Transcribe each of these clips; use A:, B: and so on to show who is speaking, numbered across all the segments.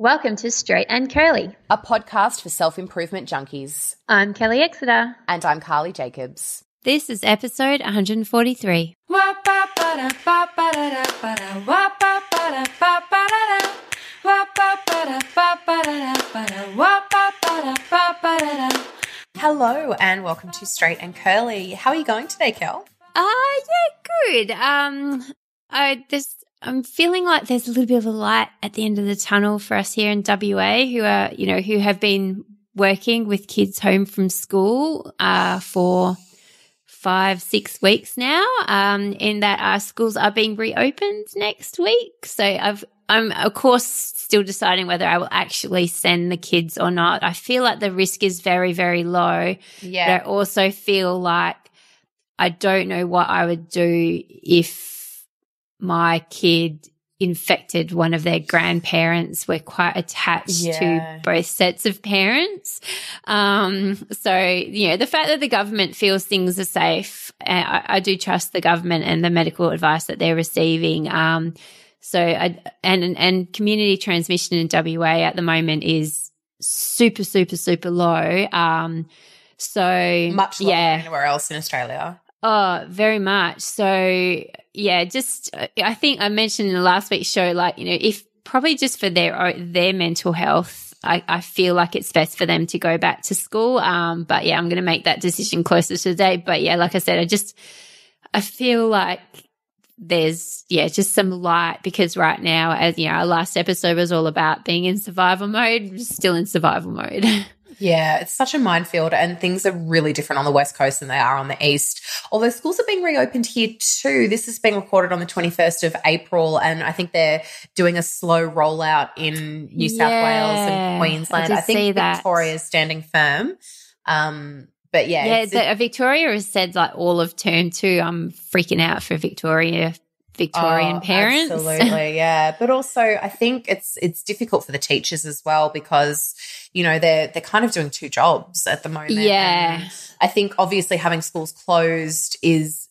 A: Welcome to Straight and Curly,
B: a podcast for self improvement junkies.
A: I'm Kelly Exeter.
B: And I'm Carly Jacobs.
A: This is episode 143.
B: Hello and welcome to Straight and Curly. How are you going today, Kel?
A: Uh yeah, good. Um I this I'm feeling like there's a little bit of a light at the end of the tunnel for us here in WA who are, you know, who have been working with kids home from school uh, for five, six weeks now, um, in that our schools are being reopened next week. So I've, I'm of course still deciding whether I will actually send the kids or not. I feel like the risk is very, very low.
B: Yeah.
A: But I also feel like I don't know what I would do if my kid infected one of their grandparents. We're quite attached yeah. to both sets of parents. Um, so, you know, the fact that the government feels things are safe, I, I, do trust the government and the medical advice that they're receiving. Um, so, I, and, and community transmission in WA at the moment is super, super, super low. Um, so
B: much yeah. anywhere else in Australia.
A: Oh, very much. So, yeah, just I think I mentioned in the last week's show, like you know, if probably just for their their mental health, I, I feel like it's best for them to go back to school. Um, but yeah, I'm going to make that decision closer to the date. But yeah, like I said, I just I feel like there's yeah just some light because right now as you know our last episode was all about being in survival mode still in survival mode
B: Yeah, it's such a minefield, and things are really different on the West Coast than they are on the East. Although schools are being reopened here too. This is being recorded on the 21st of April, and I think they're doing a slow rollout in New South yeah, Wales and Queensland. I, I think Victoria is standing firm. Um, but yeah,
A: yeah. The, Victoria has said like all of term two. I'm freaking out for Victoria Victorian oh, parents.
B: Absolutely, yeah. But also I think it's it's difficult for the teachers as well because, you know, they're they're kind of doing two jobs at the moment.
A: Yeah.
B: And I think obviously having schools closed is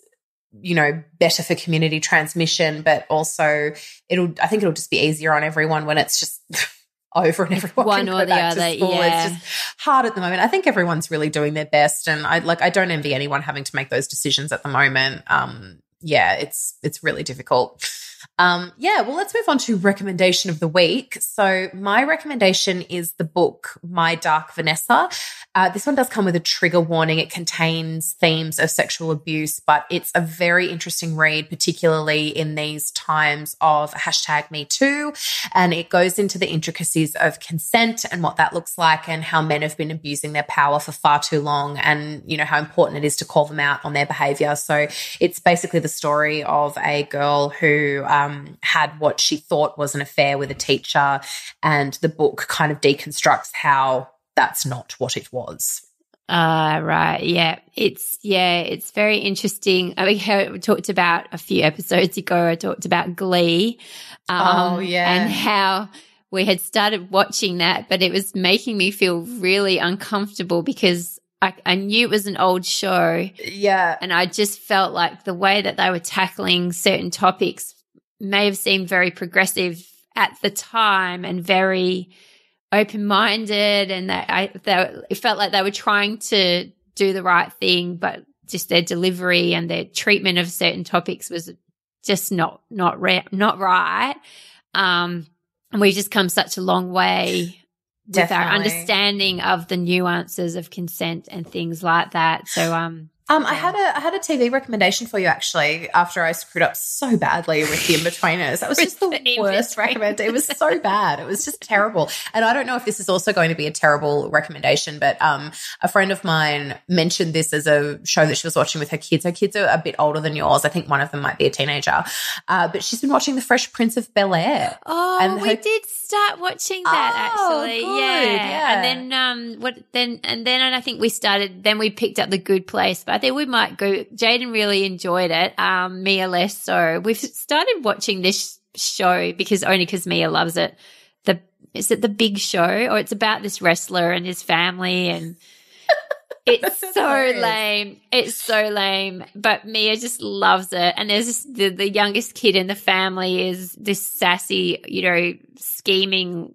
B: you know better for community transmission but also it'll i think it'll just be easier on everyone when it's just over and everyone one or the other yeah it's just hard at the moment i think everyone's really doing their best and i like i don't envy anyone having to make those decisions at the moment um yeah, it's it's really difficult. Um, yeah, well, let's move on to recommendation of the week. So, my recommendation is the book My Dark Vanessa. Uh, this one does come with a trigger warning. It contains themes of sexual abuse, but it's a very interesting read, particularly in these times of hashtag Me Too. And it goes into the intricacies of consent and what that looks like, and how men have been abusing their power for far too long, and you know how important it is to call them out on their behavior. So, it's basically the story of a girl who um, had what she thought was an affair with a teacher, and the book kind of deconstructs how that's not what it was.
A: Uh, right. Yeah. It's, yeah, it's very interesting. I mean, we talked about a few episodes ago, I talked about Glee.
B: Um, oh, yeah.
A: And how we had started watching that, but it was making me feel really uncomfortable because I, I knew it was an old show.
B: Yeah.
A: And I just felt like the way that they were tackling certain topics may have seemed very progressive at the time and very open minded and that I that it felt like they were trying to do the right thing, but just their delivery and their treatment of certain topics was just not not re- not right. Um, and we've just come such a long way Definitely. with our understanding of the nuances of consent and things like that. So, um,
B: um, I had a I had a TV recommendation for you actually after I screwed up so badly with the Inbetweeners. That was just the, the worst recommendation. It was so bad. It was just terrible. And I don't know if this is also going to be a terrible recommendation, but um, a friend of mine mentioned this as a show that she was watching with her kids. Her kids are a bit older than yours. I think one of them might be a teenager. Uh, but she's been watching The Fresh Prince of Bel Air.
A: Oh, and we did start watching that oh, actually. Good, yeah. yeah. And then um, what then and then and I think we started. Then we picked up The Good Place, but I think we might go. Jaden really enjoyed it. Um, Mia less so. We've started watching this show because only because Mia loves it. The is it the Big Show or it's about this wrestler and his family and. It's so lame. It's so lame. But Mia just loves it. And there's this, the, the youngest kid in the family is this sassy, you know, scheming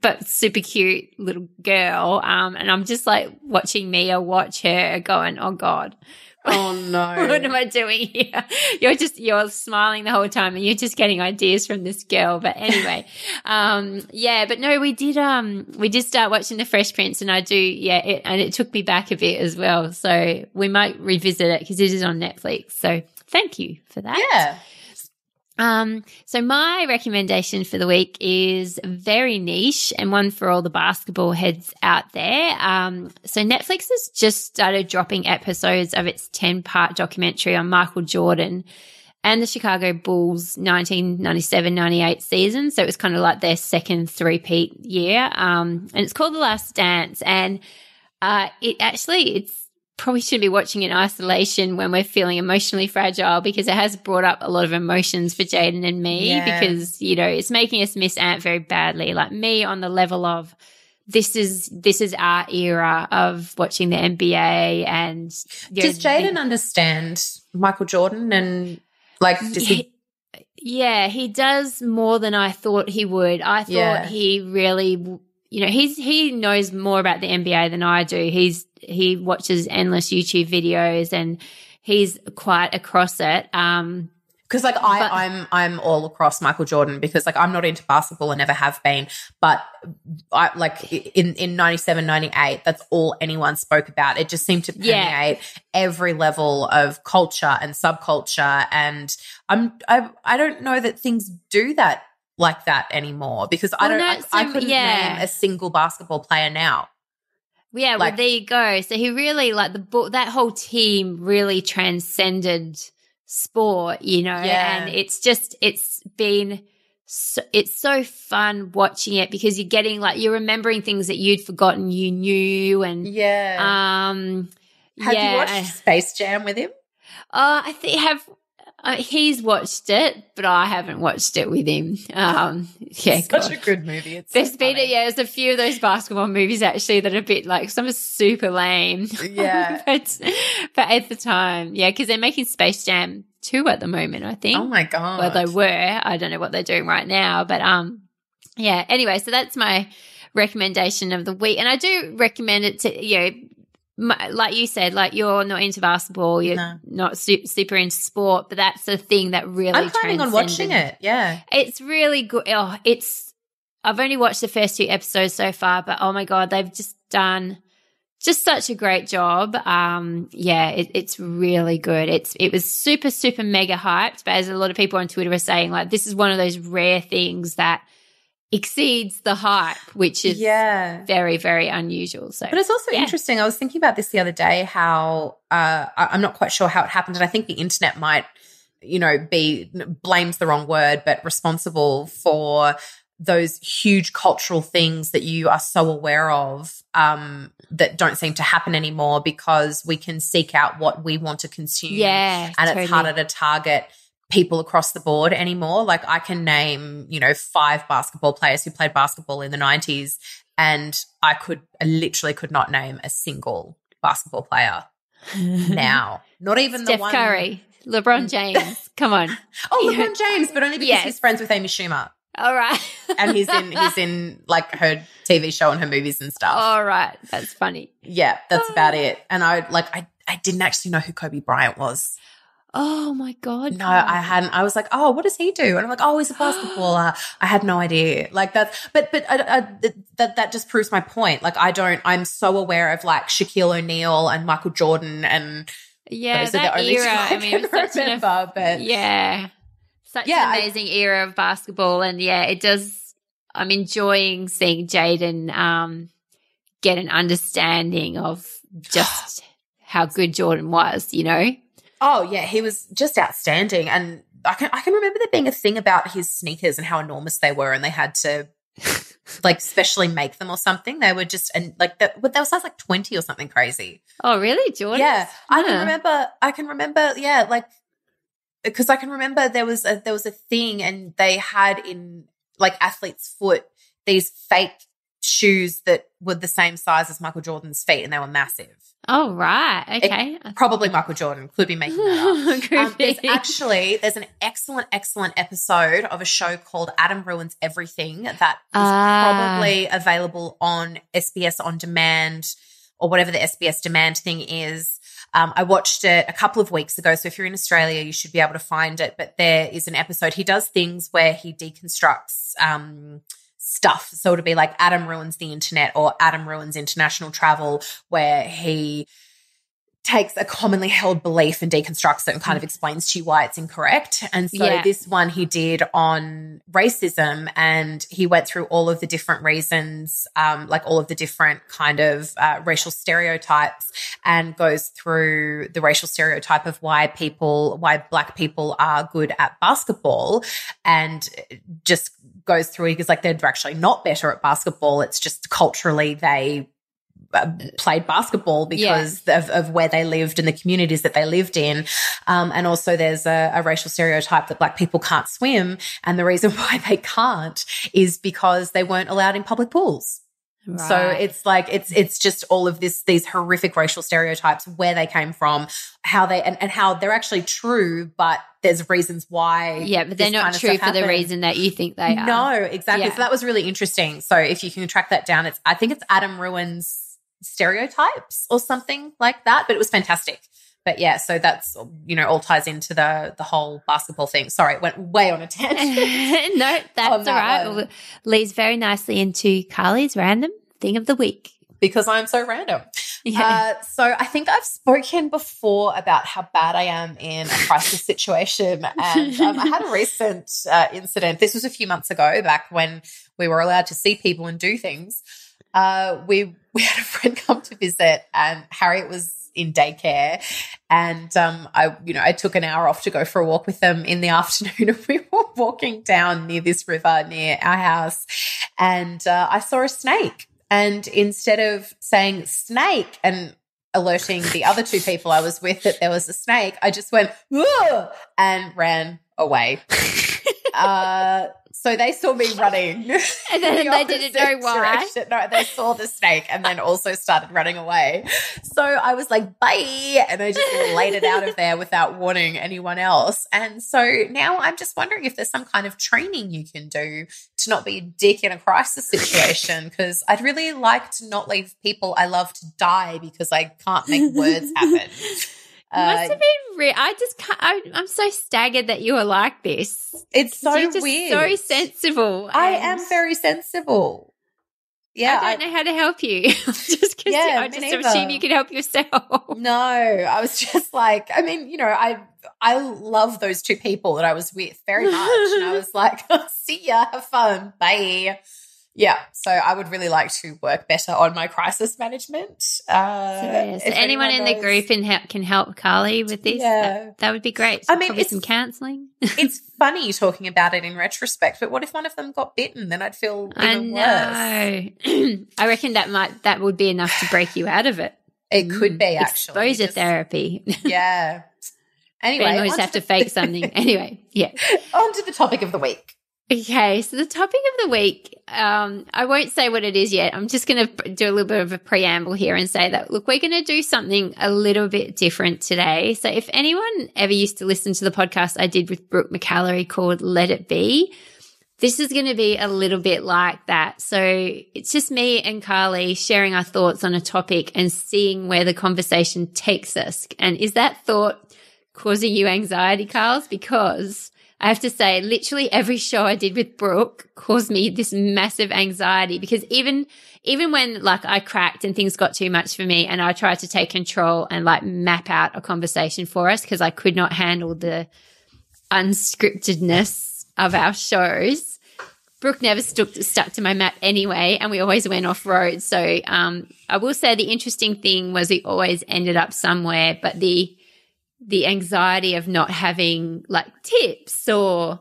A: but super cute little girl. Um, and I'm just like watching Mia watch her going, oh God.
B: Oh no.
A: what am I doing here? You're just, you're smiling the whole time and you're just getting ideas from this girl. But anyway, um, yeah, but no, we did, um, we did start watching The Fresh Prince and I do, yeah, it, and it took me back a bit as well. So we might revisit it because it is on Netflix. So thank you for that.
B: Yeah.
A: Um, so my recommendation for the week is very niche and one for all the basketball heads out there. Um, so Netflix has just started dropping episodes of its 10 part documentary on Michael Jordan and the Chicago Bulls 1997-98 season. So it was kind of like their second three-peat year. Um, and it's called The Last Dance. And, uh, it actually, it's, probably shouldn't be watching in isolation when we're feeling emotionally fragile because it has brought up a lot of emotions for Jaden and me
B: Yeah.
A: because, you know, it's making us miss Ant very badly. Like me on the level of this is this is our era of watching the NBA and
B: Does Jaden understand Michael Jordan and like does he
A: yeah, he does more than I thought he would. I thought
B: Yeah.
A: he really, you know, he's he knows more about the NBA than I do. He's he watches endless YouTube videos and he's quite across it. Um,
B: because like I,
A: But-
B: I'm I'm all across Michael Jordan because like I'm not into basketball and never have been, but I like in in 97, 98, that's all anyone spoke about. It just seemed to
A: Yeah.
B: permeate every level of culture and subculture. And I'm I I don't know that things do that like that anymore because I don't
A: no,
B: I,
A: so,
B: I couldn't
A: yeah.
B: name a single basketball player now.
A: yeah,
B: Like-
A: well, there you go. So he really like the that whole team really transcended sport, you know,
B: Yeah.
A: and it's just it's been. So, it's so fun watching it because you're getting like you're remembering things that you'd forgotten you knew and
B: Yeah.
A: um
B: have
A: yeah
B: you watched Space Jam with him?
A: Uh, I think have uh, he's watched it, but I haven't watched it with him. Um, yeah,
B: Such
A: God.
B: a good movie. It's
A: There's
B: so
A: been
B: funny.
A: yeah, there's a few of those basketball movies actually that are a bit like some are super lame.
B: Yeah.
A: but but at the time, yeah, because they're making Space Jam two at the moment, I think.
B: Oh my god.
A: well, they were. I don't know what they're doing right now, but um, yeah. Anyway, so that's my recommendation of the week, and I do recommend it to you know. Like you said, like you're not into basketball, you're
B: No.
A: not su- super into sport, but that's the thing that really.
B: I'm planning on watching it. Yeah.
A: It's really good. Oh, it's. I've only watched the first two episodes so far, but oh my god, they've just done just such a great job. Um, yeah, it, it's really good. It's it was super super mega hyped, but as a lot of people on Twitter were saying, like this is one of those rare things that exceeds the hype, which is
B: yeah.
A: very very unusual. So
B: But it's also
A: Yeah.
B: interesting. I was thinking about this the other day. How uh, I'm not quite sure how it happened, and I think the internet might, you know, be blames the wrong word, but responsible for those huge cultural things that you are so aware of um, that don't seem to happen anymore because we can seek out what we want to consume.
A: yeah,
B: and
A: totally.
B: it's harder to target people across the board anymore. Like I can name, you know, five basketball players who played basketball in the 90s and I could I literally could not name a single basketball player now. Not even
A: Steph
B: the one
A: Curry, LeBron mm. James. Come on,
B: Oh,
A: Yeah.
B: LeBron James, but only because
A: Yes.
B: he's friends with Amy Schumer.
A: all right,
B: And he's in he's in like her TV show and her movies and stuff.
A: all right, that's funny.
B: Yeah, that's about ah. it. And I like I I didn't actually know who Kobe Bryant was.
A: Oh my god!
B: No, I hadn't. I was like, oh, what does he do? And I'm like, oh, he's a basketballer. I had no idea. Like that's, but but I, I, that that just proves my point. Like I don't. I'm so aware of like Shaquille O'Neal and Michael Jordan, and
A: Yeah,
B: those are the
A: that
B: only
A: era.
B: I
A: I mean, it was such an
B: remember. But
A: yeah, such
B: Yeah,
A: an amazing era of basketball, and yeah, it does. I'm enjoying seeing Jaden um, get an understanding of just how good Jordan was. You know,
B: oh yeah, he was just outstanding. And I can I can remember there being a thing about his sneakers and how enormous they were, and they had to. like specially make them or something. They were just and like that. But they were size like twenty or something crazy.
A: oh really, Jordan?
B: Yeah, I can remember. I can remember. Yeah, like because I can remember there was a there was a thing, and they had in like athlete's foot these fake shoes that were the same size as Michael Jordan's feet and they were massive.
A: Oh right, okay.
B: It, probably Michael Jordan could be making that up. um, there's actually there's an excellent, excellent episode of a show called Adam Ruins Everything that is ah. probably available on SBS on demand or whatever the SBS demand thing is. Um, I watched it a couple of weeks ago. So if you're in Australia, you should be able to find it. But there is an episode. He does things where he deconstructs um, stuff. So it'll be like Adam ruins the internet or Adam ruins international travel, where he takes a commonly held belief and deconstructs it and kind of explains to you why it's incorrect. And so yeah. this one he did on racism and he went through all of the different reasons, um, like all of the different kind of uh, racial stereotypes and goes through the racial stereotype of why people, why black people are good at basketball and just goes through because like they're actually not better at basketball. It's just culturally they uh, played basketball because yeah. of, of, where they lived and the communities that they lived in. Um, and also there's a, a, racial stereotype that black people can't swim. And the reason why they can't is because they weren't allowed in public pools. Right. So it's like it's it's just all of this these horrific racial stereotypes where they came from, how they and, and how they're actually true, but there's reasons why.
A: Yeah, but they're not true for happened. the reason that you think they are.
B: No, exactly. Yeah. So that was really interesting. So if you can track that down, it's I think it's Adam Ruins stereotypes or something like that. But it was fantastic. But yeah, so that's you know all ties into the the whole basketball thing. Sorry, it went way on a tangent.
A: no, that's all right. Well, leads very nicely into Carly's random thing of the week
B: because I'm so random. Yeah. Uh, so I think I've spoken before about how bad I am in a crisis situation, and um, I had a recent uh, incident. This was a few months ago, back when we were allowed to see people and do things uh, we we had a friend come to visit, and Harriet was in daycare, and um, I you know I took an hour off to go for a walk with them in the afternoon, and we were walking down near this river near our house, and uh, I saw a snake, and instead of saying snake and alerting the other two people I was with that there was a snake, I just went and ran away. uh, so they saw me running.
A: And then the they didn't know why.
B: Direction. No, they saw the snake and then also started running away. So I was like, bye. And I just laid it out of there without warning anyone else. And so now I'm just wondering if there's some kind of training you can do to not be a dick in a crisis situation. Cause I'd really like to not leave people I love to die because I can't make words happen.
A: Uh, must have been real. I just can't, I, am so staggered that you are like this.
B: It's so You're just weird.
A: So sensible.
B: I am very sensible.
A: Yeah, I don't I, know how to help you. just because yeah, I just assume you can help yourself.
B: No, I was just like, I mean, you know, I I love those two people that I was with very much, and I was like, see ya, have fun, bye. Yeah, so I would really like to work better on my crisis management. Uh,
A: so, anyone, anyone in knows, the group in, can help Carly with this. Yeah. That, that would be great. So I mean, probably some counselling.
B: it's funny talking about it in retrospect, but what if one of them got bitten? Then I'd feel even
A: I worse. I reckon that might that would be enough to break you out of it.
B: It could be actually
A: exposure Just, therapy.
B: Yeah. Anyway,
A: we always have to fake something. anyway, yeah.
B: On to the topic of the week.
A: Okay, so the topic of the week, um, I won't say what it is yet. I'm just going to do a little bit of a preamble here and say that, look, we're going to do something a little bit different today. So if anyone ever used to listen to the podcast I did with Brooke McAlary called Let It Be, this is going to be a little bit like that. So it's just me and Carly sharing our thoughts on a topic and seeing where the conversation takes us. And is that thought causing you anxiety, Carls? Because I have to say, literally every show I did with Brooke caused me this massive anxiety because even, even when like I cracked and things got too much for me and I tried to take control and like map out a conversation for us because I could not handle the unscriptedness of our shows. Brooke never stuck, stuck to my map anyway, and we always went off road. So, um, I will say the interesting thing was we always ended up somewhere, but the, the anxiety of not having like tips or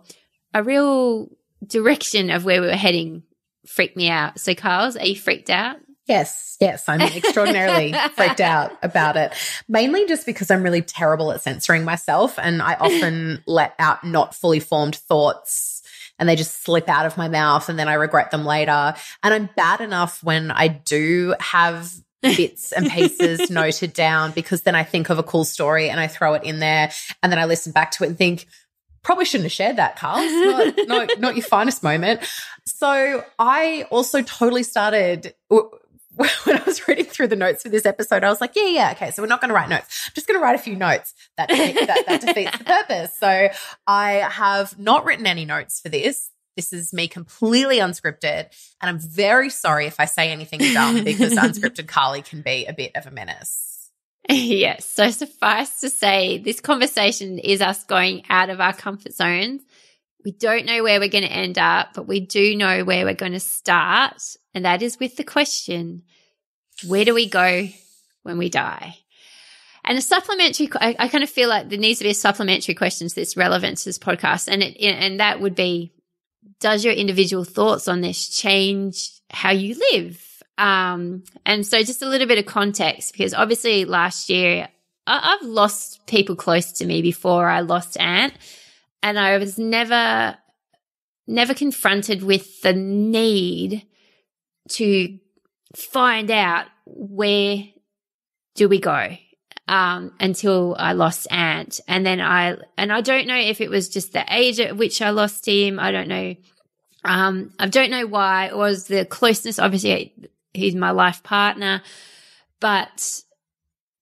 A: a real direction of where we were heading freaked me out. So, Carls, are you freaked out?
B: Yes, yes, I'm extraordinarily freaked out about it. Mainly just because I'm really terrible at censoring myself and I often let out not fully formed thoughts and they just slip out of my mouth and then I regret them later. And I'm bad enough when I do have bits and pieces noted down because then I think of a cool story and I throw it in there and then I listen back to it and think, probably shouldn't have shared that, Carl. Not, not, not your finest moment. So I also totally started when I was reading through the notes for this episode, I was like, yeah, yeah, okay. So we're not going to write notes. I'm just going to write a few notes that, that, that defeats the purpose. So I have not written any notes for this. This is me completely unscripted. And I'm very sorry if I say anything dumb because unscripted Carly can be a bit of a menace.
A: Yes. So suffice to say, this conversation is us going out of our comfort zones. We don't know where we're going to end up, but we do know where we're going to start. And that is with the question, where do we go when we die? And a supplementary, I, I kind of feel like there needs to be a supplementary question to this relevant to this podcast. And it, and that would be, does your individual thoughts on this change how you live? Um, and so just a little bit of context, because obviously last year I, I've lost people close to me before I lost Ant and I was never, never confronted with the need to find out where do we go um, until I lost Ant. And then I, and I don't know if it was just the age at which I lost him. I don't know. Um, I don't know why. It was the closeness. Obviously, he's my life partner, but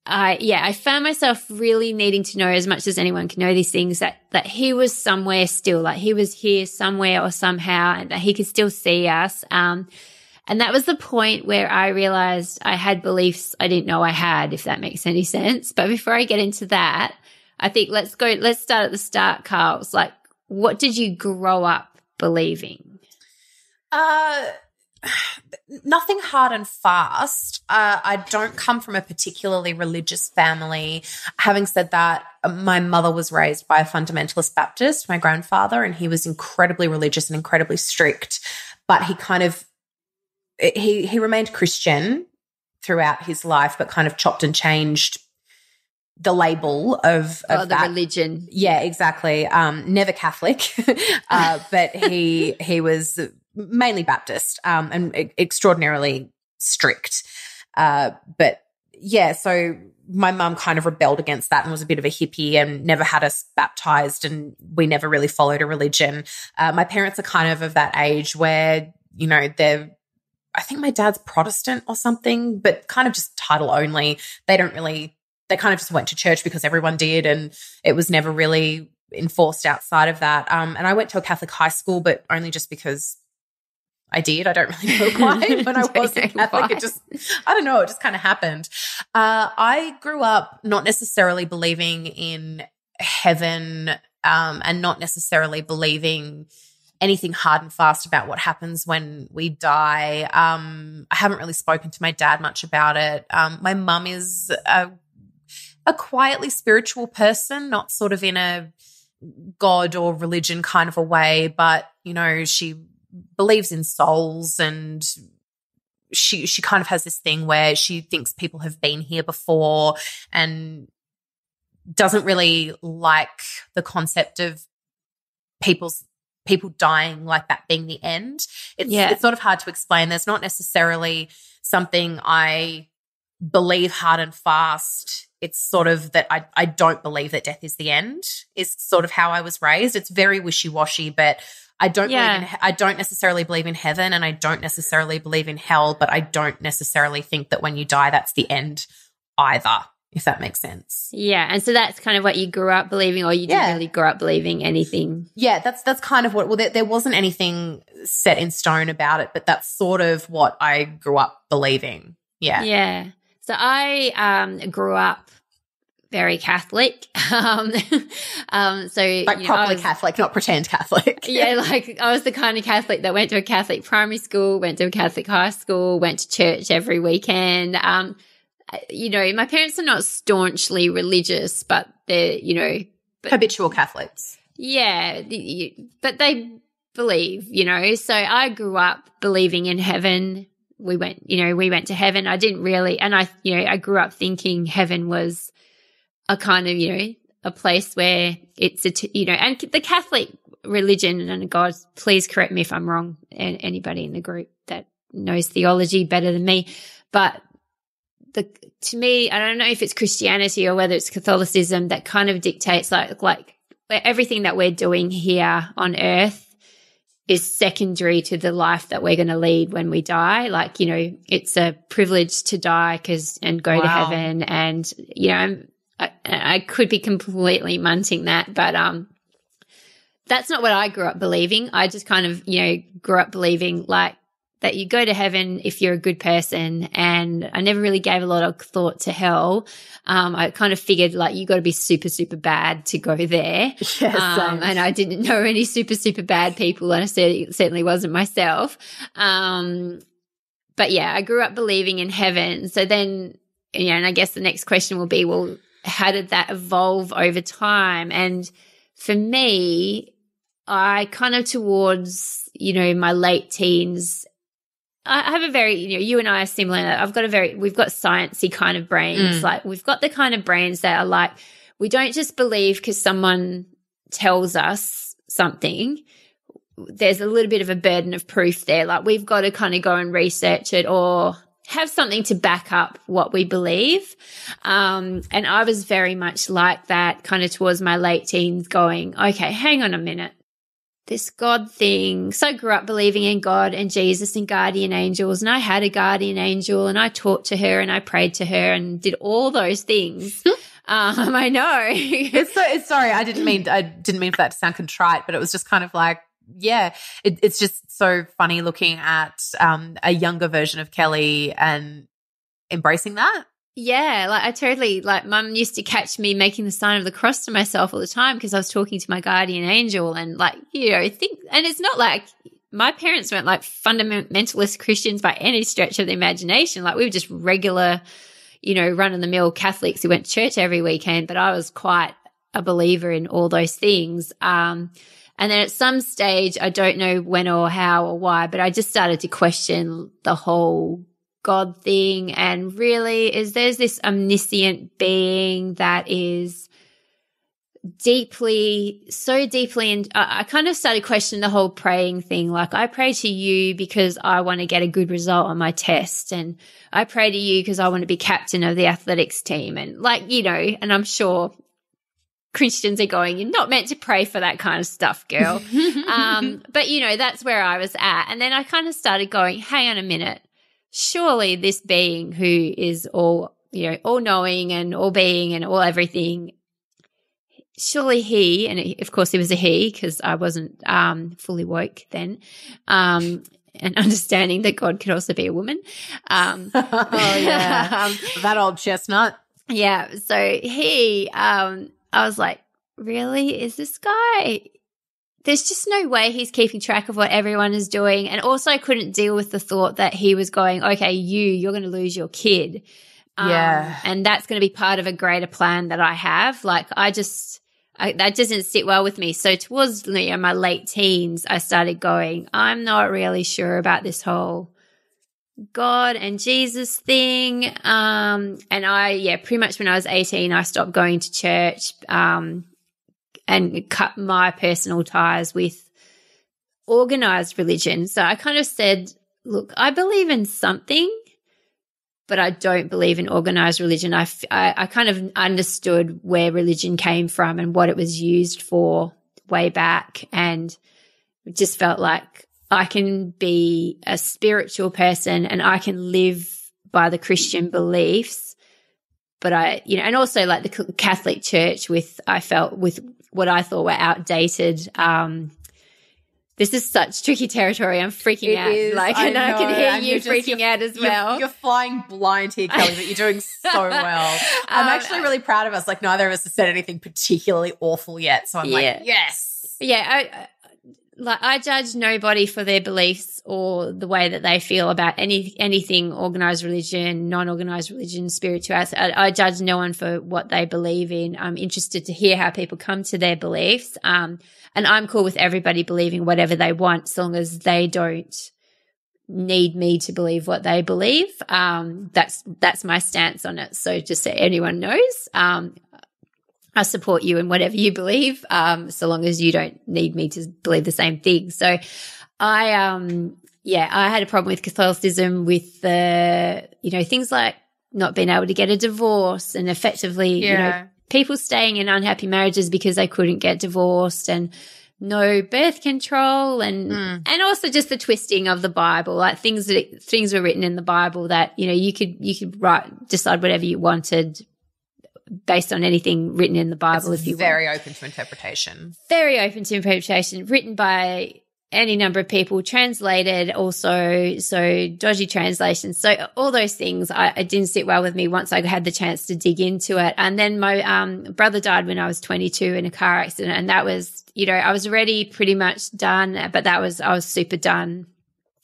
A: I, yeah, I found myself really needing to know as much as anyone can know these things that, that he was somewhere still, like he was here somewhere or somehow and that he could still see us. Um, and that was the point where I realized I had beliefs I didn't know I had, if that makes any sense. But before I get into that, I think let's go, let's start at the start, Carl. It's like, what did you grow up believing?
B: Uh, nothing hard and fast. Uh, I don't come from a particularly religious family. Having said that, my mother was raised by a fundamentalist Baptist, my grandfather, and he was incredibly religious and incredibly strict. But he kind of he he remained Christian throughout his life, but kind of chopped and changed the label of, of
A: oh, the that. religion.
B: Yeah, exactly. Um, never Catholic, uh, but he he was mainly Baptist um, and extraordinarily strict. Uh, but yeah, so my mum kind of rebelled against that and was a bit of a hippie and never had us baptized, and we never really followed a religion. Uh, my parents are kind of of that age where you know they're I think my dad's Protestant or something, but kind of just title only. They don't really, they kind of just went to church because everyone did. And it was never really enforced outside of that. Um, and I went to a Catholic high school, but only just because I did. I don't really know why. When I wasn't Catholic, it just, I don't know, it just kind of happened. Uh, I grew up not necessarily believing in heaven um, and not necessarily believing anything hard and fast about what happens when we die. Um, I haven't really spoken to my dad much about it. Um, my mum is a, a quietly spiritual person, not sort of in a God or religion kind of a way, but you know, she believes in souls and she she kind of has this thing where she thinks people have been here before and doesn't really like the concept of people's people dying like that being the end. It's yeah. it's sort of hard to explain. There's not necessarily something I believe hard and fast. It's sort of that I, I don't believe that death is the end, is sort of how I was raised. It's very wishy washy, but I don't yeah. believe in, I don't necessarily believe in heaven and I don't necessarily believe in hell, but I don't necessarily think that when you die, that's the end either if that makes sense.
A: Yeah, and so that's kind of what you grew up believing, or you didn't really grow up believing anything.
B: Yeah, that's that's kind of what. Well, there, there, wasn't anything set in stone about it, but that's sort of what I grew up believing. Yeah,
A: yeah. So I um, grew up very Catholic. Um, um, so
B: like properly was, Catholic, not pretend Catholic.
A: yeah, like I was the kind of Catholic that went to a Catholic primary school, went to a Catholic high school, went to church every weekend. Um, you know, my parents are not staunchly religious, but they're, you know,
B: but, habitual Catholics.
A: Yeah, but they believe, you know. So I grew up believing in heaven. We went, you know, we went to heaven. I didn't really, and I, you know, I grew up thinking heaven was a kind of, you know, a place where it's a, t- you know, and the Catholic religion and God, please correct me if I'm wrong, and anybody in the group that knows theology better than me. But the to me, I don't know if it's Christianity or whether it's Catholicism that kind of dictates like like everything that we're doing here on earth is secondary to the life that we're going to lead when we die. Like, you know, it's a privilege to die because and go wow. to heaven. And, you know, I, I could be completely munting that, but, um, that's not what I grew up believing. I just kind of, you know, grew up believing like that you go to heaven if you're a good person. And I never really gave a lot of thought to hell. Um, I kind of figured like you got to be super, super bad to go there. Yes, um, and I didn't know any super, super bad people, and I certainly wasn't myself. Um, but yeah, I grew up believing in heaven. So then, you know, and I guess the next question will be, well, how did that evolve over time? And for me, I kind of towards, you know, my late teens I have a very, you know, you and I are similar. I've got a very, we've got sciencey kind of brains. Mm. Like we've got the kind of brains that are like, we don't just believe because someone tells us something. There's a little bit of a burden of proof there. Like we've got to kind of go and research it or have something to back up what we believe. Um, and I was very much like that kind of towards my late teens going, okay, hang on a minute this God thing. So I grew up believing in God and Jesus and guardian angels. And I had a guardian angel and I talked to her and I prayed to her and did all those things. um, I know.
B: it's so, it's sorry. I didn't mean, I didn't mean for that to sound contrite, but it was just kind of like, yeah, it, it's just so funny looking at um, a younger version of Kelly and embracing that.
A: Yeah, like I totally like mum used to catch me making the sign of the cross to myself all the time because I was talking to my guardian angel and like, you know, think and it's not like my parents weren't like fundamentalist Christians by any stretch of the imagination. Like we were just regular, you know, run of the mill Catholics who went to church every weekend, but I was quite a believer in all those things. Um, and then at some stage, I don't know when or how or why, but I just started to question the whole God thing. And really is there's this omniscient being that is deeply, so deeply. And I, kind of started questioning the whole praying thing. Like I pray to you because I want to get a good result on my test. And I pray to you because I want to be captain of the athletics team. And like, you know, and I'm sure Christians are going, you're not meant to pray for that kind of stuff, girl. um, but you know, that's where I was at. And then I kind of started going, hang on a minute surely this being who is all, you know, all knowing and all being and all everything, surely he, and of course it was a he because I wasn't um, fully woke then, um, and understanding that God could also be a woman. Um,
B: oh yeah, um, that old chestnut.
A: Yeah. So he, um, I was like, really? Is this guy? there's just no way he's keeping track of what everyone is doing. And also, I couldn't deal with the thought that he was going, okay, you, you're going to lose your kid.
B: Um, yeah.
A: And that's going to be part of a greater plan that I have. Like, I just, I, that doesn't sit well with me. So, towards you know, my late teens, I started going, I'm not really sure about this whole God and Jesus thing. Um, and I, yeah, pretty much when I was 18, I stopped going to church. Um, and cut my personal ties with organized religion. So I kind of said, look, I believe in something, but I don't believe in organized religion. I, I, I kind of understood where religion came from and what it was used for way back and just felt like I can be a spiritual person and I can live by the Christian beliefs. But I, you know, and also like the Catholic Church with, I felt with what I thought were outdated. Um, this is such tricky territory. I'm freaking
B: it
A: out.
B: Is,
A: like, I and know, I can hear you freaking out as well.
B: You're, you're, flying blind here, Kelly, but you're doing so well. I'm um, actually really proud of us. Like, neither of us has said anything particularly awful yet. So I'm yeah. like, yes.
A: Yeah. I, like I judge nobody for their beliefs or the way that they feel about any anything organized religion, non-organized religion, spirituality. I, I, judge no one for what they believe in. I'm interested to hear how people come to their beliefs. Um, and I'm cool with everybody believing whatever they want, so long as they don't need me to believe what they believe. Um, that's that's my stance on it. So just so anyone knows. Um, I support you in whatever you believe, um, so long as you don't need me to believe the same thing. So I, um, yeah, I had a problem with Catholicism with the, you know, things like not being able to get a divorce and effectively, yeah. you know, people staying in unhappy marriages because they couldn't get divorced and no birth control and mm. and also just the twisting of the Bible, like things that things were written in the Bible that you know you could you could write decide whatever you wanted based on anything written in the Bible.
B: It's if you very want. open to interpretation,
A: very open to interpretation, written by any number of people. Translated also. So dodgy translations. So all those things I, I, didn't sit well with me once i had the chance to dig into it. And then my um, brother died when i was 22 in a car accident and that was you know i was already pretty much done but that was i was super done.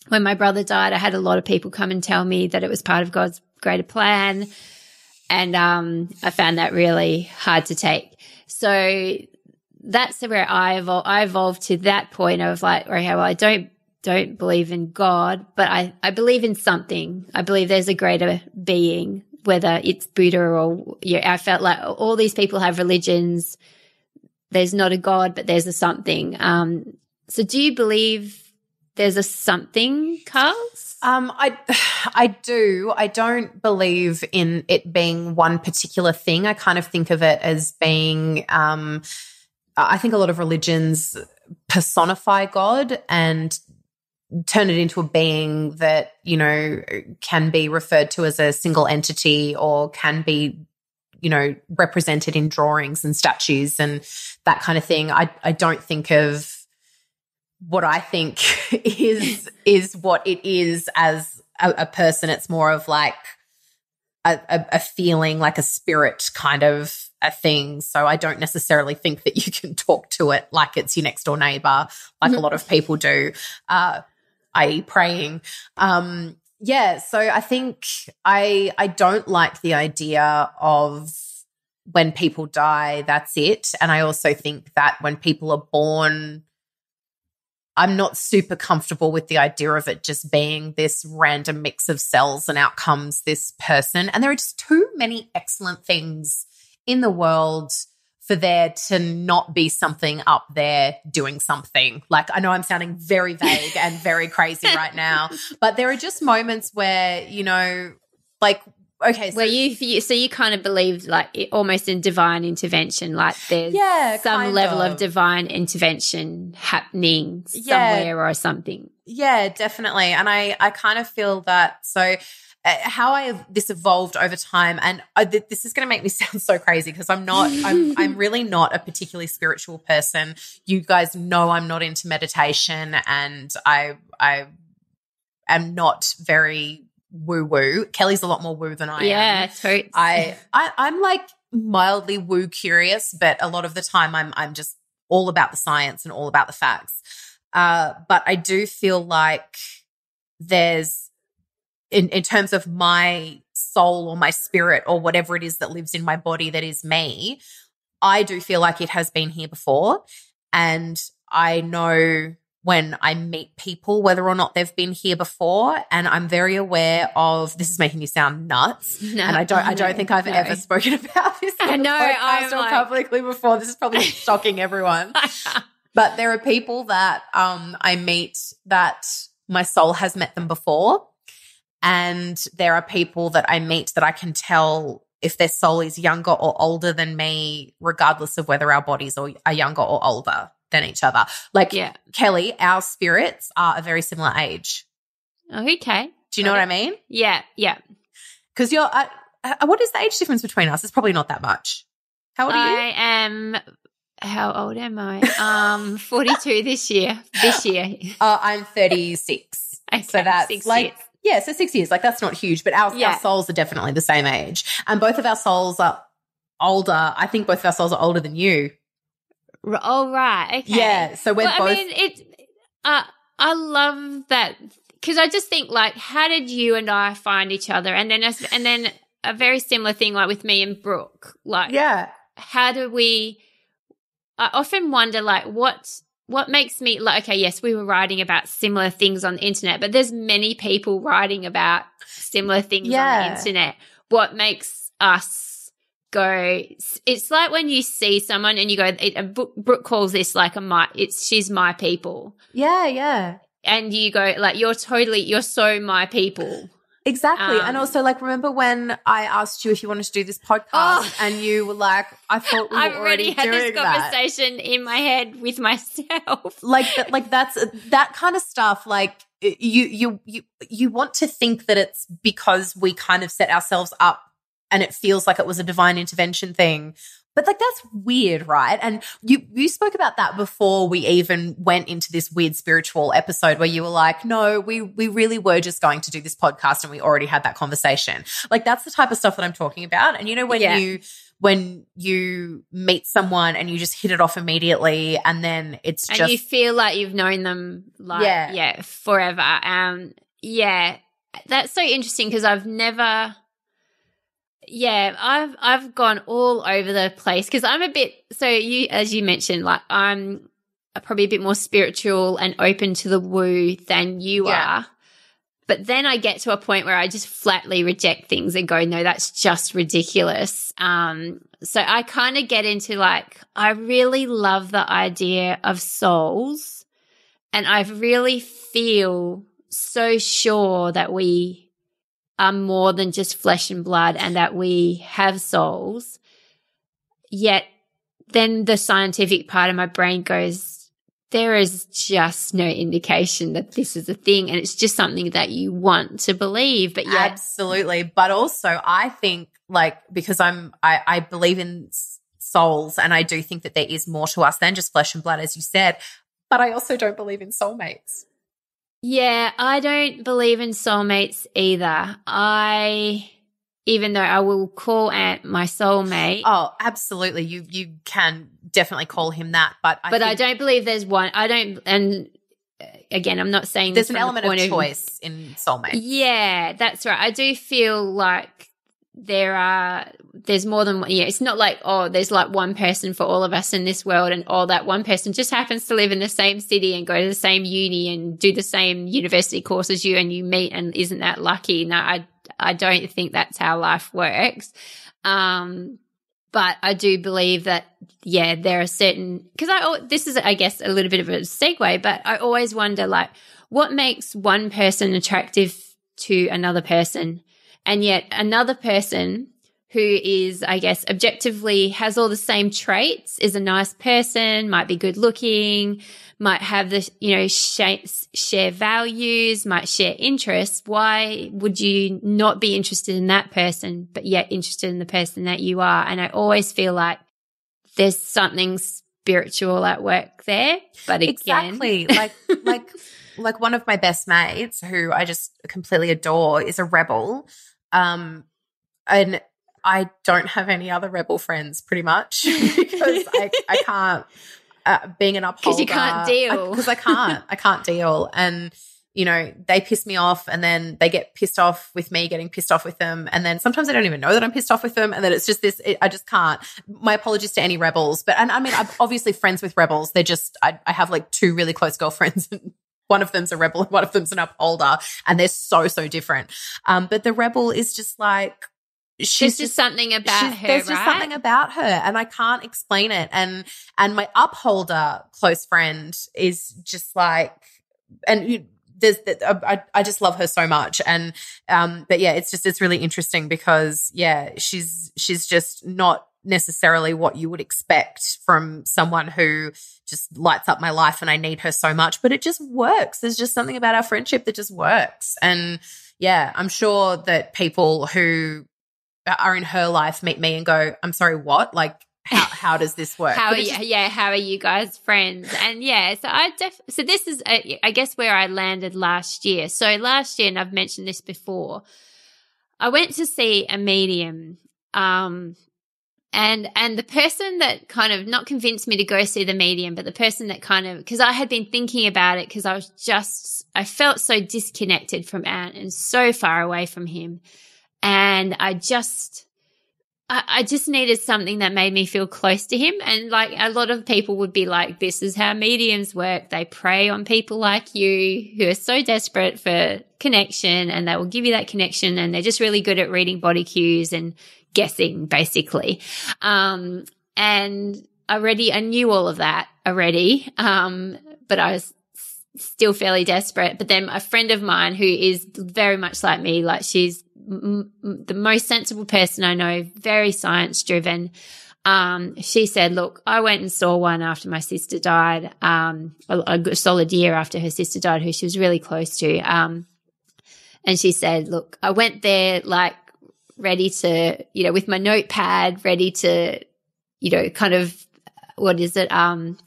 A: When my brother died i had a lot of people come and tell me that it was part of god's greater plan and um, i found that really hard to take so that's where I evolved. I evolved to that point of like, okay, well, I don't don't believe in God, but I I believe in something. I believe there's a greater being, whether it's Buddha or yeah. I felt like all these people have religions. There's not a God, but there's a something. Um, so do you believe there's a something, Carls?
B: Um, I, I do. I don't believe in it being one particular thing. I kind of think of it as being, um, I think a lot of religions personify God and turn it into a being that, you know, can be referred to as a single entity or can be, you know, represented in drawings and statues and that kind of thing. I, I don't think of what I think is is what it is as a, a person. It's more of like a, a, a feeling, like a spirit kind of a thing. So I don't necessarily think that you can talk to it like it's your next door neighbor, like a lot of people do, uh, i.e., praying. Um, yeah, so I think I I don't like the idea of when people die, that's it. And I also think that when people are born, I'm not super comfortable with the idea of it just being this random mix of cells and outcomes, this person. And there are just too many excellent things in the world for there to not be something up there doing something. Like, I know I'm sounding very vague and very crazy right now, but there are just moments where, you know, like, okay.
A: So, where you, you, so you kind of believe like almost in divine intervention, like there's yeah, some level of. of. divine intervention happening yeah. somewhere or something.
B: Yeah, definitely. And I, I kind of feel that. So, uh, how I have this evolved over time, and I, th- this is going to make me sound so crazy because I'm not, I'm, I'm really not a particularly spiritual person. You guys know I'm not into meditation, and I, I am not very woo woo. Kelly's a lot more woo than I
A: yeah,
B: am.
A: Yeah,
B: I, I, I'm like mildly woo curious, but a lot of the time I'm, I'm just all about the science and all about the facts. Uh, but I do feel like there's in, in terms of my soul or my spirit or whatever it is that lives in my body that is me, I do feel like it has been here before. And I know when I meet people whether or not they've been here before. And I'm very aware of this is making me sound nuts. No, and I don't I don't think I've no. ever spoken about this I know I'm like... publicly before. This is probably shocking everyone. but there are people that um I meet that my soul has met them before and there are people that I meet that I can tell if their soul is younger or older than me, regardless of whether our bodies are younger or older than each other. Like yeah. Kelly, our spirits are a very similar age.
A: Okay.
B: Do you know okay. what I mean?
A: Yeah, yeah.
B: Because you're, uh, uh, what is the age difference between us? It's probably not that much. How old are you?
A: I am. How old am I? Um, forty-two this year. This year.
B: Uh, I'm thirty-six. okay, so that's six like years. Yeah, so six years. Like that's not huge, but our, yeah. our souls are definitely the same age. And both of our souls are older. I think both of our souls are older than you.
A: Oh, right. Okay.
B: Yeah. So we're
A: well,
B: both.
A: I mean, it, uh, I love that because I just think like, how did you and I find each other? And then, and then a very similar thing like with me and Brooke. Like,
B: yeah.
A: How do we, I often wonder like what what makes me like okay yes we were writing about similar things on the internet but there's many people writing about similar things yeah. on the internet what makes us go, it's like when you see someone and you go, it, Brooke calls this like a my, it's, she's my people.
B: Yeah, yeah.
A: And you go, like, you're totally, you're so my people.
B: Exactly. Um, and also, like, remember when I asked you if you wanted to do this podcast oh, and you were like, I thought we were I've already, already had this
A: conversation that. in my head with myself.
B: Like, like that's that kind of stuff. Like, you, you, you, you want to think that it's because we kind of set ourselves up and it feels like it was a divine intervention thing but like that's weird, right? And you you spoke about that before we even went into this weird spiritual episode where you were like, "No, we we really were just going to do this podcast and we already had that conversation." Like that's the type of stuff that I'm talking about. And you know when yeah. you when you meet someone and you just hit it off immediately and then it's
A: and
B: just
A: you feel like you've known them like yeah, yeah forever. Um yeah, that's so interesting because I've never yeah, I've I've gone all over the place because I'm a bit so you as you mentioned, like I'm probably a bit more spiritual and open to the woo than you yeah. are. But then I get to a point where I just flatly reject things and go, no, that's just ridiculous. Um, so I kind of get into like, I really love the idea of souls and I really feel so sure that we are more than just flesh and blood and that we have souls. Yet then the scientific part of my brain goes, there is just no indication that this is a thing. And it's just something that you want to believe. But yeah.
B: Absolutely. But also I think like, because I'm, I, I believe in souls and I do think that there is more to us than just flesh and blood, as you said. But I also don't believe in soulmates.
A: Yeah, I don't believe in soulmates either. I even though I will call Ant my soulmate.
B: Oh, absolutely. You you can definitely call him that, but
A: I but I don't believe there's one. I don't, and uh, again, I'm not saying
B: there's an element the of choice of, in soulmate.
A: Yeah, that's right. I do feel like there are there's more than yeah it's not like oh there's like one person for all of us in this world and all that one person just happens to live in the same city and go to the same uni and do the same university course as you and you meet and isn't that lucky? No i i don't think that's how life works. Um but i do believe that yeah there are certain because i this is i guess a little bit of a segue but i always wonder like what makes one person attractive to another person and yet another person who is, I guess, objectively has all the same traits, is a nice person, might be good looking, might have the, you know, share, share values, might share interests. Why would you not be interested in that person, but yet interested in the person that you are? And I always feel like there's something spiritual at work there. But again,
B: exactly like, like, like one of my best mates who I just completely adore is a rebel um, and I don't have any other rebel friends pretty much because I, I can't, uh, being an upholder.
A: Because you can't deal.
B: Because I, I can't. I can't deal. And, you know, they piss me off and then they get pissed off with me getting pissed off with them. And then sometimes I don't even know that I'm pissed off with them. And then it's just this, it, I just can't. My apologies to any rebels. But, and I mean, I'm obviously friends with rebels. They're just, I, I have like two really close girlfriends and one of them's a rebel and one of them's an upholder and they're so so different. Um but the rebel is just like
A: she's just, just, something about her
B: there's
A: right?
B: just something about her and i can't explain it. And and my upholder close friend is just like and you, there's I, I just love her so much. And um but yeah it's just it's really interesting because yeah she's she's just not necessarily what you would expect from someone who just lights up my life and I need her so much, but it just works. There's just something about our friendship that just works. And yeah, I'm sure that people who are in her life meet me and go, I'm sorry, what? Like, how, how does this work?
A: how are you, yeah, how are you guys friends? And yeah, so I def, so this is, a, uh, I guess where I landed last year. So last year, and I've mentioned this before, I went to see a medium, um, and and the person that kind of not convinced me to go see the medium but the person that kind of because i had been thinking about it because i was just i felt so disconnected from ant and so far away from him and i just I, I just needed something that made me feel close to him. And like a lot of people would be like, this is how mediums work. They prey on people like you who are so desperate for connection and they will give you that connection. And they're just really good at reading body cues and guessing basically. Um, and already I knew all of that already. Um, but I was still fairly desperate. But then a friend of mine who is very much like me, like she's m- m- the most sensible person I know, very science driven. Um, she said, look, I went and saw one after my sister died, um, a, a, solid year after her sister died, who she was really close to. Um, and she said, look, I went there like ready to, you know, with my notepad, ready to, you know, kind of, what is it? Um,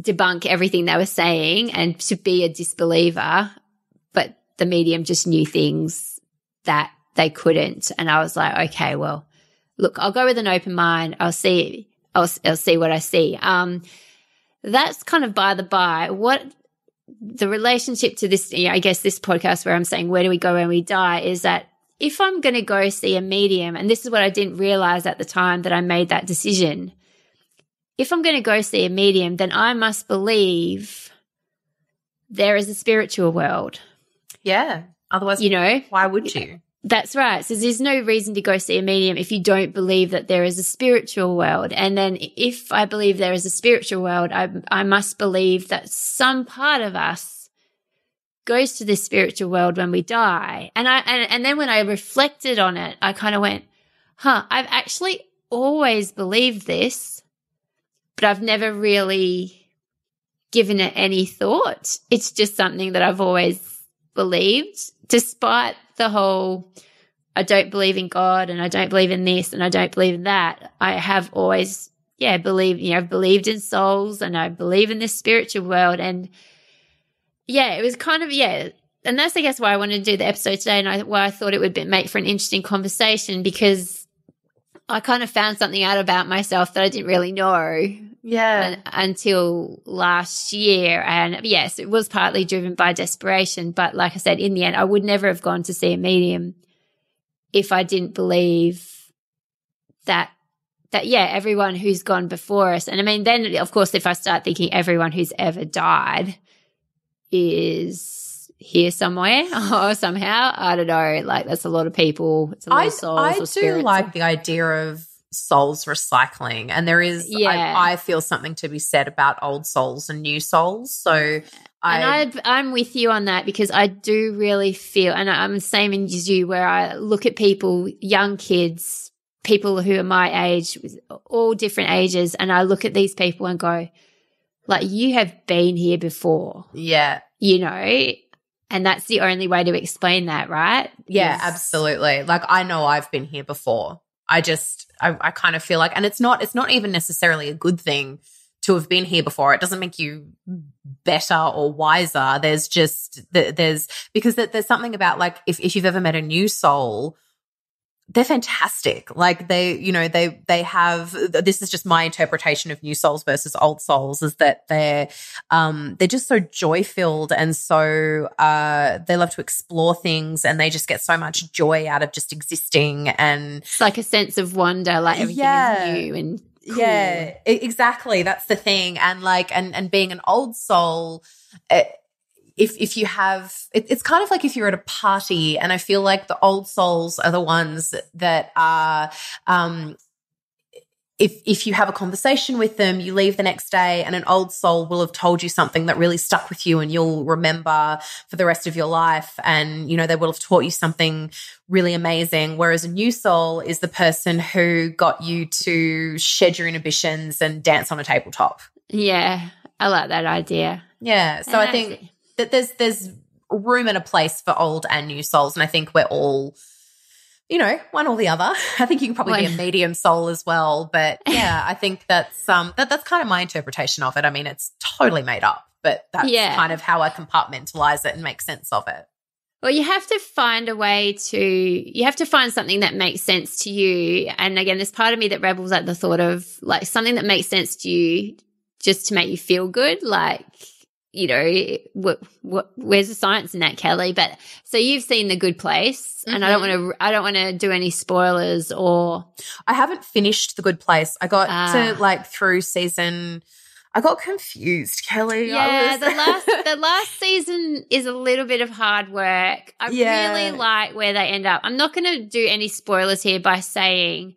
A: debunk everything they were saying and to be a disbeliever, but the medium just knew things that they couldn't. And I was like, okay, well, look, I'll go with an open mind. I'll see, I'll, I'll see what I see. Um, that's kind of by the by. What the relationship to this, I guess, this podcast where I'm saying, where do we go when we die is that if I'm going to go see a medium, and this is what I didn't realize at the time that I made that decision, if I'm going to go see a medium, then I must believe there is a spiritual world.
B: Yeah. Otherwise,
A: you know,
B: why would you?
A: That's right. So there's no reason to go see a medium if you don't believe that there is a spiritual world. And then if I believe there is a spiritual world, I, I must believe that some part of us goes to this spiritual world when we die. And I, and, and then when I reflected on it, I kind of went, huh, I've actually always believed this but I've never really given it any thought. It's just something that I've always believed, despite the whole I don't believe in God and I don't believe in this and I don't believe in that. I have always, yeah, believed, you know, I've believed in souls and I believe in this spiritual world. And yeah, it was kind of, yeah. And that's, I guess, why I wanted to do the episode today and I, why I thought it would be, make for an interesting conversation because I kind of found something out about myself that I didn't really know
B: yeah.
A: until last year. And yes, it was partly driven by desperation. But like I said, in the end, I would never have gone to see a medium if I didn't believe that that yeah everyone who's gone before us and i mean then of course if i start thinking everyone who's ever died is here somewhere or somehow i don't know like that's a lot of people it's a lot I, of souls
B: i do like the idea of souls recycling. And there is, yeah. I, I, feel something to be said about old souls and new souls. So
A: I, and I, am with you on that because I do really feel, and I'm the same as you, where I look at people, young kids, people who are my age, all different ages, and I look at these people and go, like, you have been here before.
B: Yeah.
A: You know, and that's the only way to explain that, right?
B: Yeah, is- absolutely. Like, I know I've been here before. I just, I, I kind of feel like, and it's not, it's not even necessarily a good thing to have been here before. It doesn't make you better or wiser. There's just, there's, because there's something about like, if, if you've ever met a new soul, they're fantastic. Like they, you know, they they have this is just my interpretation of new souls versus old souls is that they're um they're just so joy filled and so uh they love to explore things and they just get so much joy out of just existing and
A: it's like a sense of wonder, like everything yeah. is new and cool.
B: yeah, exactly. That's the thing, and like and and being an old soul. It, if if you have it, it's kind of like if you're at a party and i feel like the old souls are the ones that are um if if you have a conversation with them, you leave the next day and an old soul will have told you something that really stuck with you and you'll remember for the rest of your life and you know they will have taught you something really amazing whereas a new soul is the person who got you to shed your inhibitions and dance on a tabletop.
A: Yeah, I like that idea.
B: Yeah, so and I think that there's there's room and a place for old and new souls, and I think we're all you know, one or the other. I think you can probably be a medium soul as well. But yeah, I think that's um that that's kind of my interpretation of it. I mean, it's totally made up, but that's yeah. kind of how I compartmentalize it and make sense of it.
A: Well, you have to find a way to you have to find something that makes sense to you. And again, there's part of me that rebels at the thought of like something that makes sense to you just to make you feel good. Like you know, what, what, where's the science in that, Kelly? But so you've seen the good place mm-hmm. and I don't want to, I don't want to do any spoilers or.
B: I haven't finished the good place. I got to ah. like through season, I got confused, Kelly.
A: Yeah, was- the last the last season is a little bit of hard work. I yeah. really like where they end up. I'm not going to do any spoilers here by saying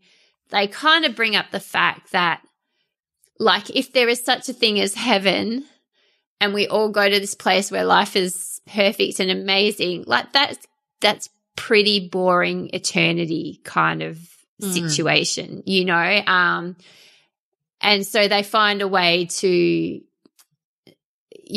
A: they kind of bring up the fact that like if there is such a thing as heaven and we all go to this place where life is perfect and amazing, like that's that's pretty boring eternity kind of mm. situation, you know? Um and so they find a way to, you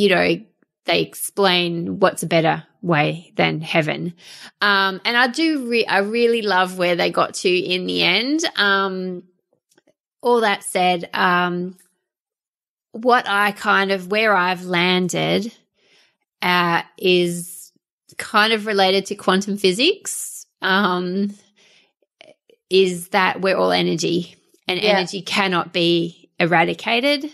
A: know, they explain what's a better way than heaven. Um, and I do, re- I really love where they got to in the end. Um, all that said, um, what I kind of, where I've landed, uh, is kind of related to quantum physics. Um, is that we're all energy and yeah. energy cannot be eradicated.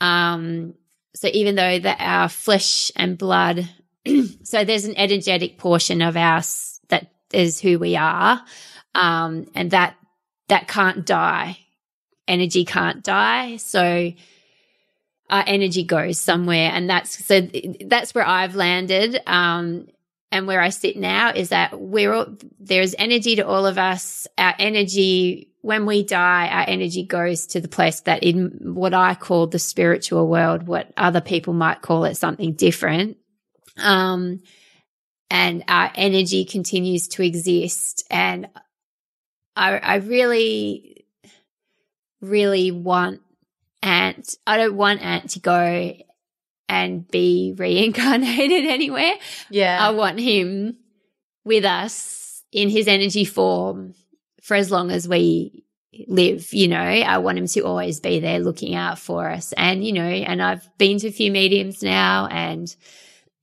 A: Um, so even though that our flesh and blood, so there's an energetic portion of us that is who we are, um, and that that can't die. Energy can't die. So our energy goes somewhere, and that's so that's where I've landed. Um, and where I sit now is that we're all, there's energy to all of us. Our energy when we die, our energy goes to the place that in what I call the spiritual world, what other people might call it something different. Um, and our energy continues to exist. And I, I really, really want Ant. I don't want Ant to go and be reincarnated anywhere.
B: Yeah.
A: I want him with us in his energy form for as long as we live, you know, I want him to always be there looking out for us. And, you know, and I've been to a few mediums now and,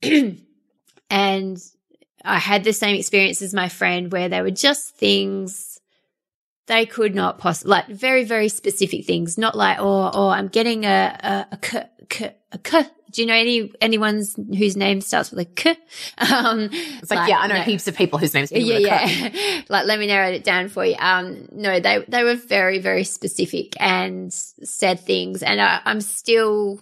A: and I had the same experience as my friend where they were just things they could not possibly, like very, very specific things, not like, oh, oh, I'm getting a, a, a, k, k, a k do you know any anyone's whose name starts with a K?
B: Um, it's like, like, yeah, I know no. heaps of people whose names
A: yeah, yeah. like, let me narrow it down for you. Um, no, they they were very very specific and said things, and I, I, am still.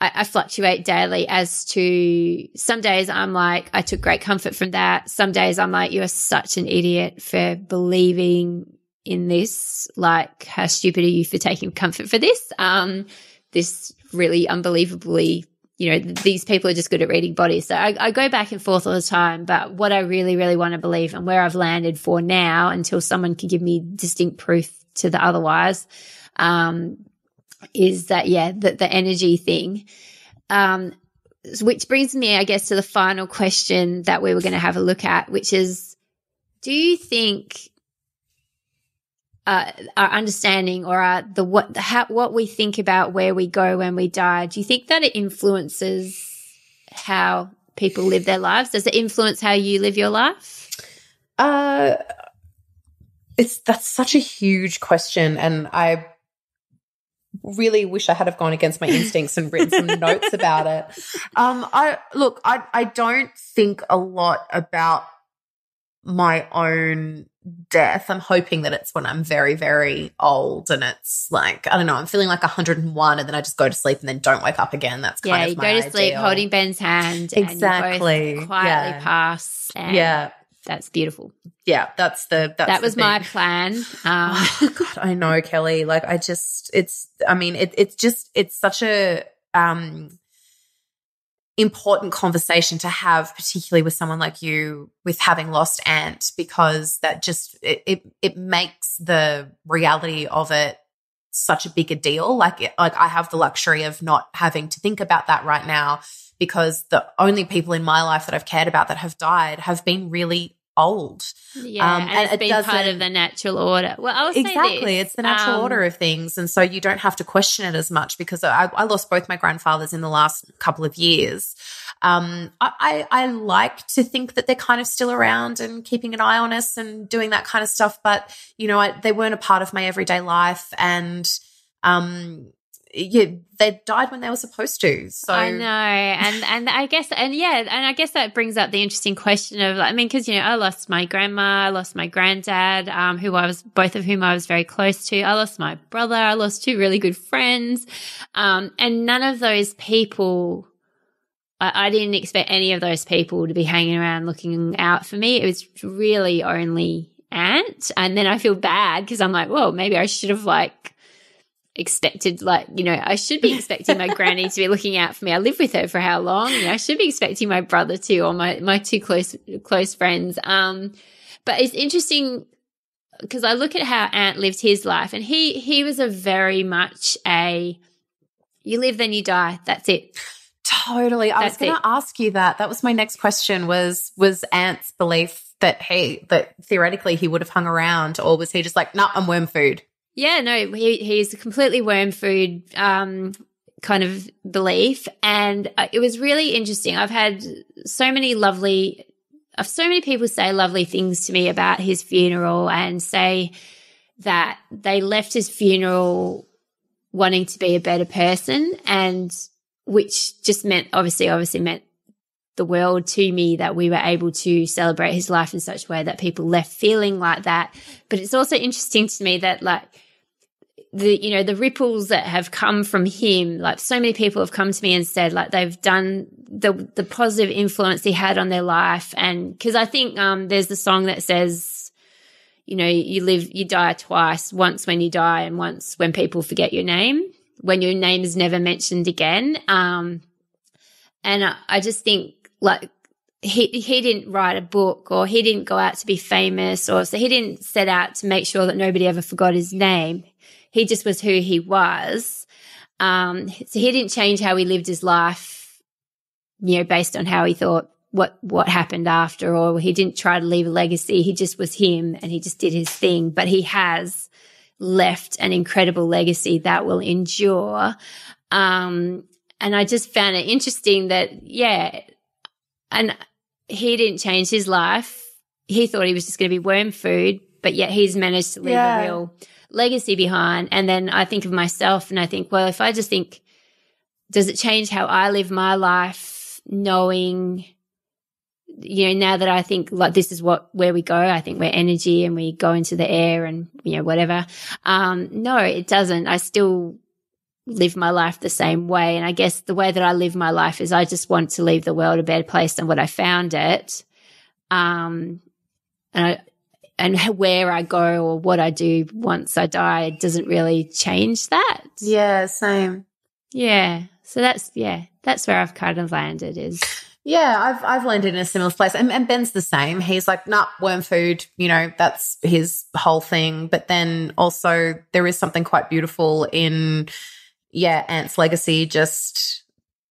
A: I, I fluctuate daily as to some days I'm like, I took great comfort from that. Some days I'm like, you're such an idiot for believing in this. Like, how stupid are you for taking comfort for this? Um, this really unbelievably you know, these people are just good at reading bodies. So I, I, go back and forth all the time. But what I really, really want to believe and where I've landed for now until someone can give me distinct proof to the otherwise, um, is that, yeah, that the energy thing. Um, which brings me, I guess, to the final question that we were going to have a look at, which is, do you think uh, our understanding or our, the what the, how, what we think about where we go when we die. Do you think that it influences how people live their lives? Does it influence how you live your life?
B: Uh, it's that's such a huge question, and I really wish I had have gone against my instincts and written some notes about it. Um, I look, I I don't think a lot about my own death. I'm hoping that it's when I'm very, very old and it's like, I don't know, I'm feeling like 101 and then I just go to sleep and then don't wake up again. That's kind
A: yeah,
B: of
A: you go to
B: ideal.
A: sleep holding Ben's hand.
B: Exactly.
A: quietly yeah. pass.
B: yeah.
A: That's beautiful.
B: Yeah, that's the that's
A: that was
B: the
A: my plan. Um,
B: oh, God, I know, Kelly. Like, I just, it's. I mean, it, it's just, it's such a um important conversation to have, particularly with someone like you with having lost Ant, because that just it it, it makes the reality of it such a bigger deal. Like like I have the luxury of not having to think about that right now because the only people in my life that I've cared about that have died have been really old.
A: Yeah, um, and, and it's been part of the natural order. Well, I'll
B: exactly, it's the natural um, order of things, and so you don't have to question it as much because I, I lost both my grandfathers in the last couple of years. Um, I, I, I like to think that they're kind of still around and keeping an eye on us and doing that kind of stuff, but you know, I, they weren't a part of my everyday life, and um, yeah, they died when they were supposed to. So
A: I know, and and I guess, and yeah, and I guess that brings up the interesting question of, I mean, because you know, I lost my grandma, I lost my granddad, um, who I was both of whom I was very close to. I lost my brother, I lost two really good friends, um, and none of those people. I, I didn't expect any of those people to be hanging around looking out for me. It was really only Ant. and then I feel bad because I'm like, well, maybe I should have like expected like you know i should be expecting my granny to be looking out for me. I live with her for how long? You know, i should be expecting my brother to or my my two close close friends. Um but it's interesting because i look at how ant lived his life and he he was a very much a you live then you die. That's it.
B: Totally. I that's was going to ask you that. That was my next question was was ant's belief that he that theoretically he would have hung around or was he just like nah i'm worm food
A: yeah, no, he, he's a completely worm food um, kind of belief. And uh, it was really interesting. I've had so many lovely, uh, so many people say lovely things to me about his funeral and say that they left his funeral wanting to be a better person and which just meant obviously obviously meant the world to me that we were able to celebrate his life in such a way that people left feeling like that but it's also interesting to me that like the you know the ripples that have come from him like so many people have come to me and said like they've done the the positive influence he had on their life. And because i think um there's the song that says you know you live you die twice once when you die and once when people forget your name when your name is never mentioned again. Um and i, I just think like he he didn't write a book or he didn't go out to be famous or so he didn't set out to make sure that nobody ever forgot his name he just was who he was. Um, so he didn't change how he lived his life, you know, based on how he thought what what happened after, or he didn't try to leave a legacy. He just was him, and he just did his thing. But he has left an incredible legacy that will endure. Um, and I just found it interesting that, yeah, and he didn't change his life. He thought he was just going to be worm food, but yet he's managed to leave yeah. a real legacy behind. And then I think of myself and I think, well, if I just think, does it change how I live my life knowing, you know, now that I think like this is what, where we go, I think we're energy and we go into the air and, you know, whatever. Um, no, it doesn't. I still live my life the same way. And I guess the way that I live my life is I just want to leave the world a better place than what I found it. Um, and I, and where I go or what I do once I die doesn't really change that.
B: Yeah, same.
A: Yeah. So that's yeah, that's where I've kind of landed is
B: yeah, I've I've landed in a similar place, and, and Ben's the same. He's like, nah, worm food. You know, that's his whole thing. But then also there is something quite beautiful in, yeah, Ant's legacy. Just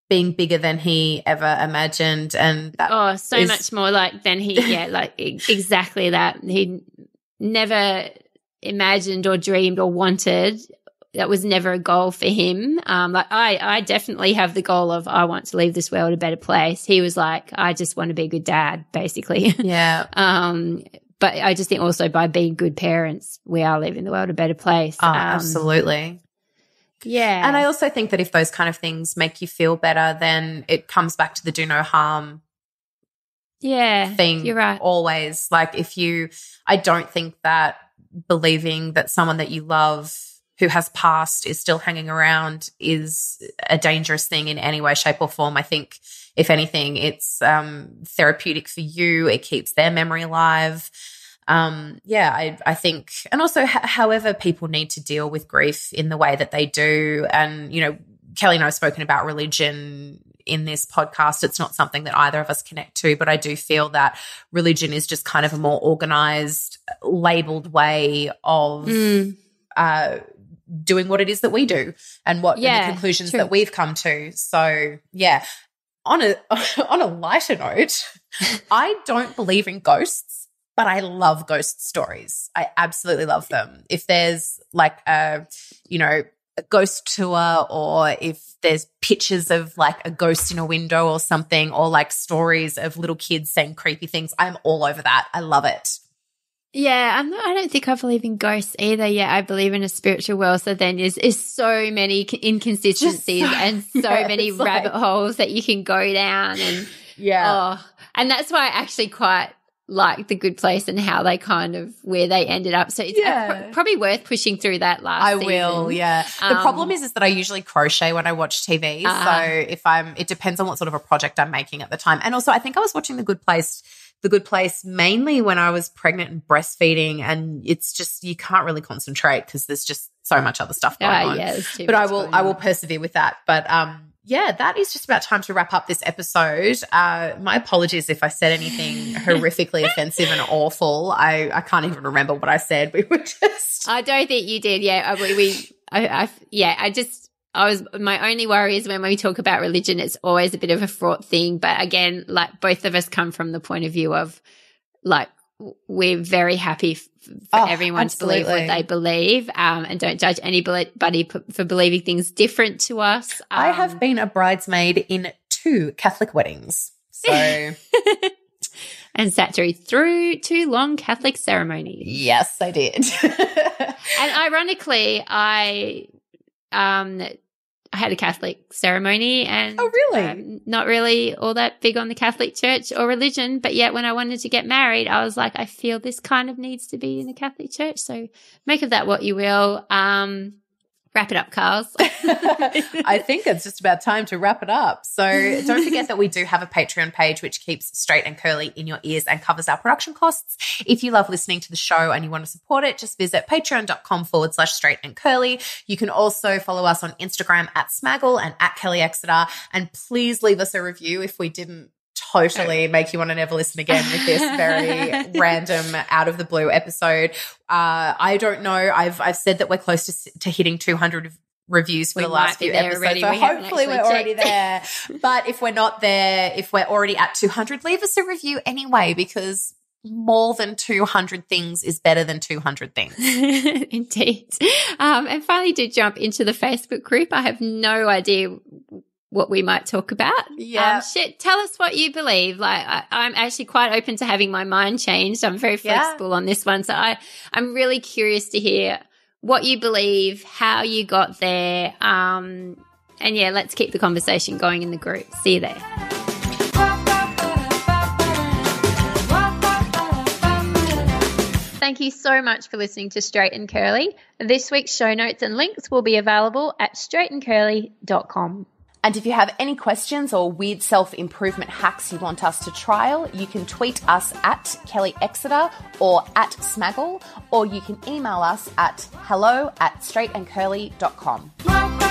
B: being bigger than he ever imagined and
A: oh so is- much more like than he yeah like exactly that. He never imagined or dreamed or wanted that was never a goal for him. Um like i i definitely have the goal of i want to leave this world a better place. He was like i just want to be a good dad basically.
B: Yeah.
A: Um but I just think also by being good parents, we are leaving the world a better place.
B: Oh, um, absolutely.
A: Yeah.
B: And I also think that if those kind of things make you feel better, then it comes back to the do no harm
A: yeah
B: thing
A: you're right.
B: always. Like if you i don't think that believing that someone that you love who has passed is still hanging around is a dangerous thing in any way shape or form. I think if anything it's um, therapeutic for you. It keeps their memory alive um, yeah, I, I think, and also, h- however people need to deal with grief in the way that they do, and you know, Kelly and I have spoken about religion in this podcast. It's not something that either of us connect to, but I do feel that religion is just kind of a more organized, labeled way of. Mm. Uh, doing what it is that we do and what yeah, the conclusions true. that we've come to. So, yeah. On a on a lighter note, I don't believe in ghosts but I love ghost stories. I absolutely love them. If there's like a, you know, a ghost tour or if there's pictures of like a ghost in a window or something or like stories of little kids saying creepy things, I'm all over that. I love it.
A: Yeah, I'm not, I don't think I believe in ghosts either. Yeah, I believe in a spiritual world. So then there's, there's so many inconsistencies so, and so yeah, many rabbit like, holes that you can go down. And
B: yeah,
A: oh, and that's why I actually quite like the good place and how they kind of where they ended up. So it's yeah. probably worth pushing through that last.
B: I season. will, yeah. The um, problem is, is that I usually crochet when I watch TV. Uh, so if I'm, it depends on what sort of a project I'm making at the time. And also, I think I was watching The Good Place. The Good Place mainly when I was pregnant and breastfeeding, and it's just you can't really concentrate because there's just so much other stuff going uh, on. Yeah, but I will, I will persevere with that. But um, yeah, that is just about time to wrap up this episode. Uh, my apologies if I said anything horrifically offensive and awful. I, I can't even remember what I said. We were just.
A: I don't think you did. Yeah, we, we I, I, yeah, I just, I was, my only worry is when we talk about religion, it's always a bit of a fraught thing. But again, like both of us come from the point of view of like, we're very happy for oh, everyone to believe what they believe um, and don't judge anybody for believing things different to us.
B: Um, I have um, been a bridesmaid in two Catholic weddings. So.
A: and sat through through two long Catholic ceremonies.
B: Yes, I did.
A: and ironically, I um I had a Catholic ceremony and
B: oh really?
A: um, not really all that big on the Catholic Church or religion but yet when I wanted to get married I was like I feel this kind of needs to be in the Catholic Church. So make of that what you will. Um wrap it up, Carls.
B: I think it's just about time to wrap it up. So don't forget that we do have a Patreon page which keeps straight and curly in your ears and covers our production costs. If you love listening to the show and you want to support it, just visit patreon.com forward slash straight and curly. You can also follow us on Instagram at Smaggle and at Kelly Exeter. And please leave us a review if we didn't totally make you want to never listen again with this very random out of the blue episode. Uh, I don't know. I've I've said that we're close to, to hitting 200 reviews for we the last few episodes. Already. So we hopefully we're already there. but if we're not there, if we're already at 200, leave us a review anyway because more than 200 things is better than 200 things.
A: Indeed. Um, and finally, do jump into the Facebook group. I have no idea what we might talk about.
B: Yeah. Um,
A: shit, tell us what you believe. Like, I, am actually quite open to having my mind changed. I'm very flexible yeah. on this one. So I, I'm really curious to hear what you believe, how you got there. Um, and yeah, let's keep the conversation going in the group. See you there. Thank you so much for listening to Straight and Curly. This week's show notes and links will be available at straightandcurly.com.
B: And if you have any questions or weird self improvement hacks you want us to trial, you can tweet us at Kelly Exeter or at Smaggle, or you can email us at hello at straightandcurly.com.